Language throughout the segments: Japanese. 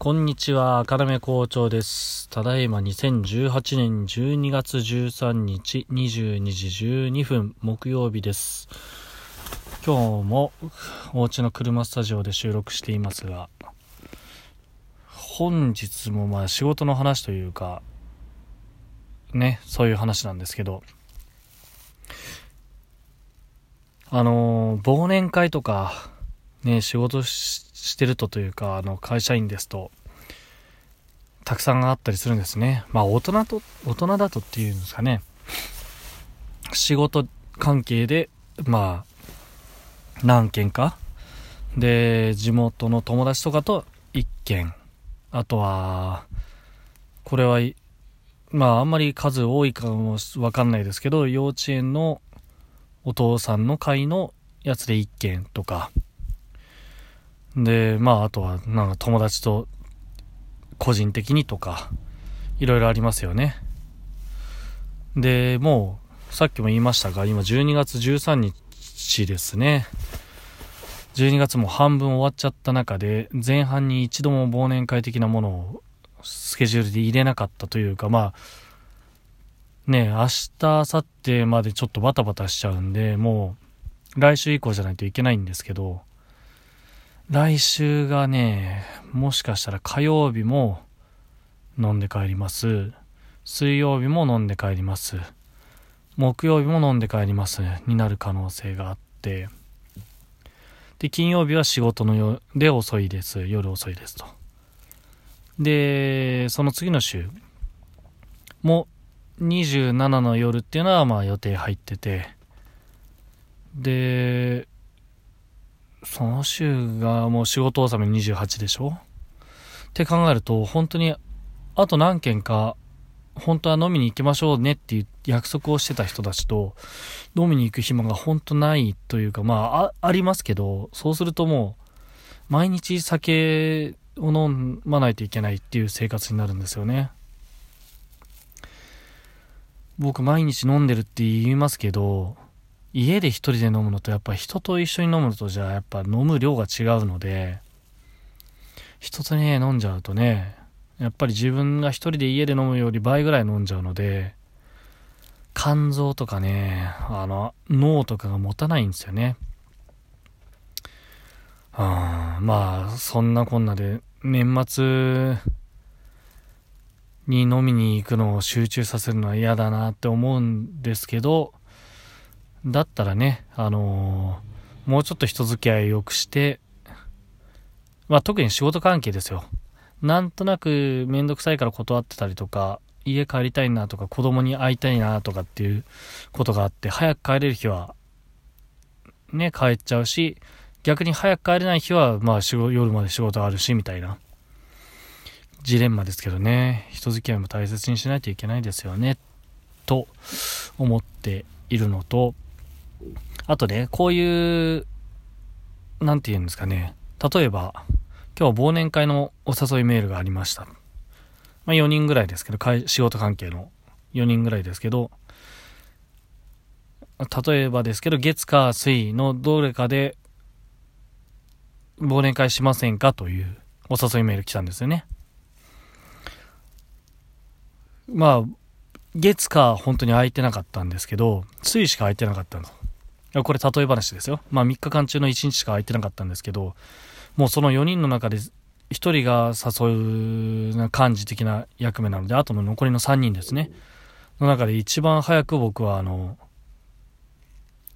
こんにちは、赤目校長です。ただいま2018年12月13日22時12分木曜日です。今日もお家の車スタジオで収録していますが、本日もまあ仕事の話というか、ね、そういう話なんですけど、あのー忘年会とか、ね、仕事ししてるとというか、あの、会社員ですと、たくさんあったりするんですね。まあ、大人と、大人だとっていうんですかね。仕事関係で、まあ、何件か。で、地元の友達とかと1件。あとは、これは、まあ、あんまり数多いかもわかんないですけど、幼稚園のお父さんの会のやつで1件とか。で、まあ、あとは、なんか友達と個人的にとか、いろいろありますよね。で、もう、さっきも言いましたが、今12月13日ですね。12月も半分終わっちゃった中で、前半に一度も忘年会的なものをスケジュールで入れなかったというか、まあ、ね、明日、明後日までちょっとバタバタしちゃうんで、もう、来週以降じゃないといけないんですけど、来週がね、もしかしたら火曜日も飲んで帰ります。水曜日も飲んで帰ります。木曜日も飲んで帰ります。になる可能性があって。で、金曜日は仕事のよで遅いです。夜遅いですと。で、その次の週も27の夜っていうのはまあ予定入ってて。で、その週がもう仕事納め28でしょ？って考えると、本当に、あと何件か、本当は飲みに行きましょうねっていう約束をしてた人たちと、飲みに行く暇が本当ないというか、まあ、あ、ありますけど、そうするともう、毎日酒を飲まないといけないっていう生活になるんですよね。僕毎日飲んでるって言いますけど、家で一人で飲むのとやっぱ人と一緒に飲むのとじゃあやっぱ飲む量が違うので、人とね、飲んじゃうとね、やっぱり自分が一人で家で飲むより倍ぐらい飲んじゃうので、肝臓とかね、あの、脳とかが持たないんですよね。あまあ、そんなこんなで、年末に飲みに行くのを集中させるのは嫌だなって思うんですけど、だったらね、あのーもうちょっと人付き合いを良くして、まあ特に仕事関係ですよ。なんとなくめんどくさいから断ってたりとか、家帰りたいなとか子供に会いたいなとかっていうことがあって、早く帰れる日は、ね、帰っちゃうし、逆に早く帰れない日は、まあ仕事、夜まで仕事あるし、みたいな。ジレンマですけどね、人付き合いも大切にしないといけないですよね、と思っているのと、あとね、こういう、なんて言うんですかね。例えば、今日忘年会のお誘いメールがありました。まあ4人ぐらいですけど、仕事関係の4人ぐらいですけど、例えばですけど、月火水のどれかで忘年会しませんかというお誘いメール来たんですよね。まあ、月か本当に空いてなかったんですけど、水しか空いてなかったの。いやこれ例え話ですよ。まあ3日間中の1日しか空いてなかったんですけど、もうその4人の中で1人が誘うな幹事的な役目なので、あとの残りの3人ですね。の中で一番早く僕はあの、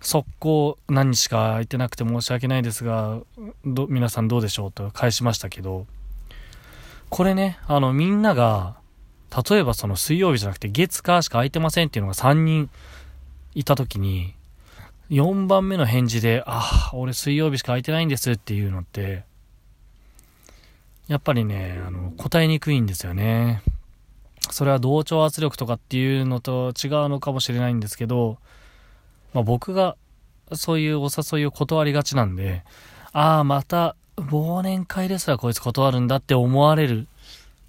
速攻何日か空いてなくて申し訳ないですが、皆さんどうでしょうと返しましたけど、これね、あのみんなが、例えばその水曜日じゃなくて月火しか空いてませんっていうのが3人いた時に、4番目の返事で、ああ、俺水曜日しか空いてないんですっていうのって、やっぱりね、あの、答えにくいんですよね。それは同調圧力とかっていうのと違うのかもしれないんですけど、まあ僕がそういうお誘いを断りがちなんで、ああ、また忘年会ですらこいつ断るんだって思われる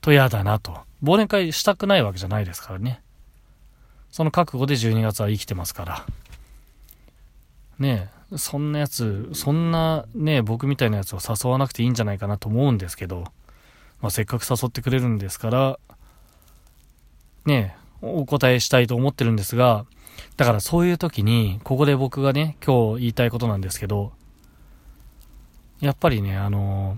と嫌だなと。忘年会したくないわけじゃないですからね。その覚悟で12月は生きてますから。ね、そんなやつ、そんなね、僕みたいなやつを誘わなくていいんじゃないかなと思うんですけど、まあ、せっかく誘ってくれるんですから、ね、お答えしたいと思ってるんですが、だからそういう時に、ここで僕がね、今日言いたいことなんですけど、やっぱりね、あの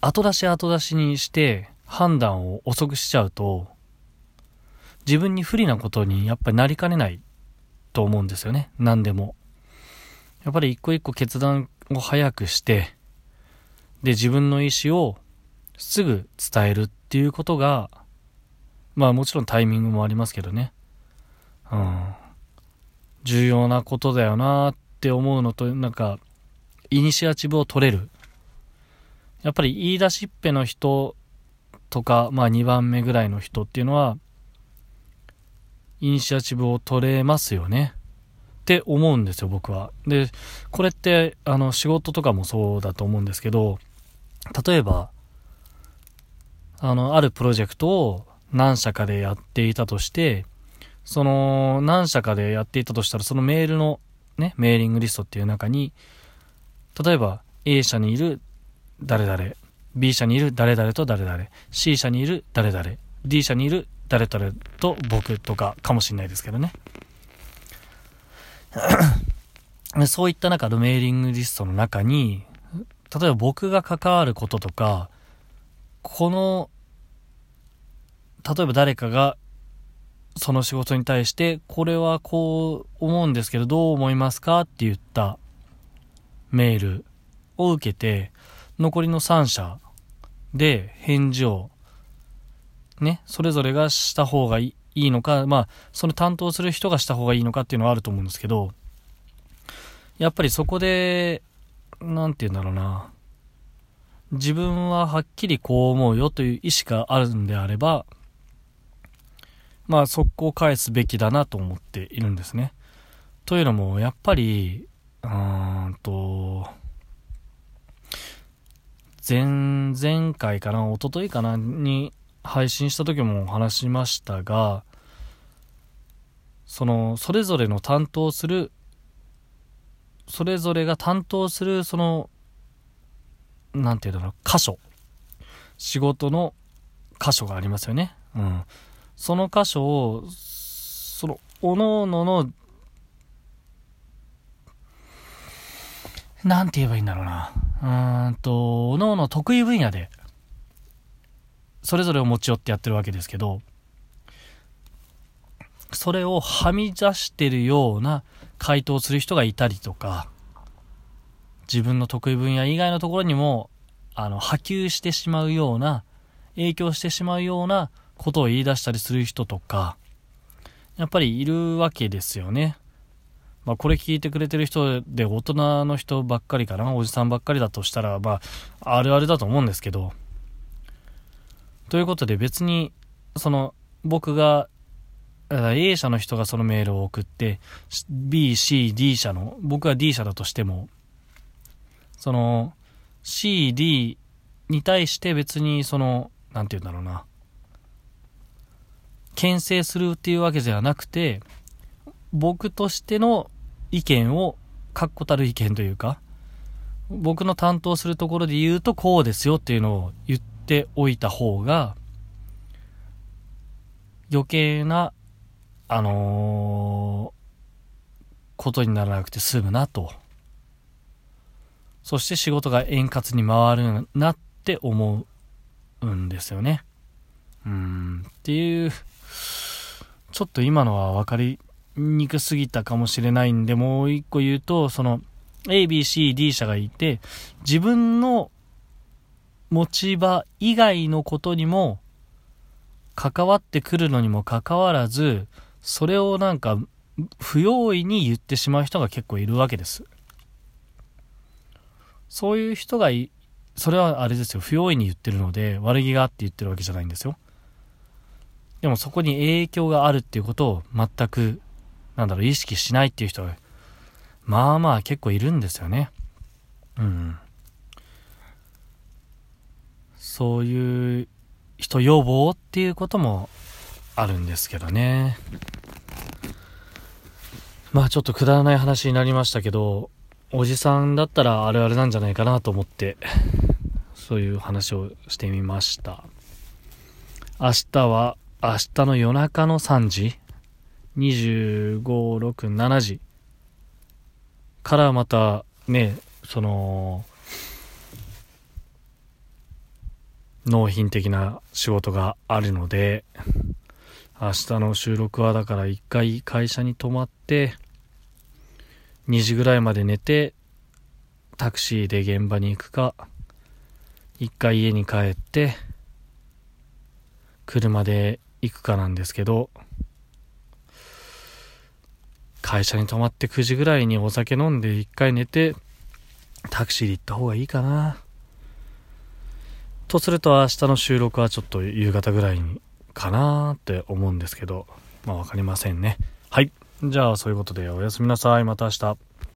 後出し後出しにして判断を遅くしちゃうと、自分に不利なことにやっぱりなりかねないと思うんですよね。何でも。やっぱり一個一個決断を早くして、で、自分の意思をすぐ伝えるっていうことが、まあもちろんタイミングもありますけどね。うん。重要なことだよなって思うのと、なんか、イニシアチブを取れる。やっぱり言い出しっぺの人とか、まあ2番目ぐらいの人っていうのは、イニシアチブを取れますよね。って思うんですよ、僕は。で、これって、あの、仕事とかもそうだと思うんですけど、例えば、あの、あるプロジェクトを何社かでやっていたとして、その、何社かでやっていたとしたら、そのメールのね、メーリングリストっていう中に、例えば A 社にいる誰々、B 社にいる誰々と誰々、C 社にいる誰々、D 社にいる誰々と僕とかかもしれないですけどね。そういった中のメーリングリストの中に、例えば僕が関わることとか、この、例えば誰かがその仕事に対して、これはこう思うんですけど、どう思いますか？って言ったメールを受けて、残りの3社で返事を、ね、それぞれがした方がいいのか、まあ、その担当する人がした方がいいのかっていうのはあると思うんですけど、やっぱりそこで、なんて言うんだろうな。自分ははっきりこう思うよという意思があるんであれば、まあ速攻返すべきだなと思っているんですね。というのも、やっぱり、うーんと、前、前回かな、一昨日かな、に配信した時も話しましたが、その、それぞれの担当するそれぞれが担当する、その、なんていうんだろう、箇所。仕事の箇所がありますよね。うん。その箇所を、その、おのおのの、なんて言えばいいんだろうな。うーんと、おのおの得意分野で、それぞれを持ち寄ってやってるわけですけど、それをはみ出してるような回答する人がいたりとか、自分の得意分野以外のところにも、あの、波及してしまうような、影響してしまうようなことを言い出したりする人とか、やっぱりいるわけですよね。まあ、これ聞いてくれてる人で大人の人ばっかりかな、おじさんばっかりだとしたら、まあ、あるあるだと思うんですけど、ということで別に、その、僕が A 社の人がそのメールを送って、B、C、D 社の、僕が D 社だとしても、その、C、D に対して別にその、なんて言うんだろうな、牽制するっていうわけではなくて、僕としての意見を、確固たる意見というか、僕の担当するところで言うとこうですよっていうのを言っておいた方が、余計なあのー、ことにならなくて済むなと。そして仕事が円滑に回るなって思うんですよね。うん、っていう、ちょっと今のは分かりにくすぎたかもしれないんで、もう一個言うと、その、A, B, C, D 社がいて、自分の持ち場以外のことにも関わってくるのにもかかわらず、それをなんか、不用意に言ってしまう人が結構いるわけです。そういう人がい、それはあれですよ、不用意に言ってるので、悪気があって言ってるわけじゃないんですよ。でもそこに影響があるっていうことを全く、なんだろう、意識しないっていう人が、まあまあ結構いるんですよね。うん。そういう人予防っていうこともあるんですけどね。まあちょっとくだらない話になりましたけど、おじさんだったらあるあるなんじゃないかなと思って、そういう話をしてみました。明日は、明日の夜中の3時、25、6、7時からまたね、その、納品的な仕事があるので、明日の収録はだから一回会社に泊まって、2時ぐらいまで寝て、タクシーで現場に行くか、一回家に帰って、車で行くかなんですけど、会社に泊まって9時ぐらいにお酒飲んで一回寝て、タクシーで行った方がいいかな。とすると明日の収録はちょっと夕方ぐらいにかなって思うんですけど、まあわかりませんね。はい。じゃあそういうことでおやすみなさい。また明日。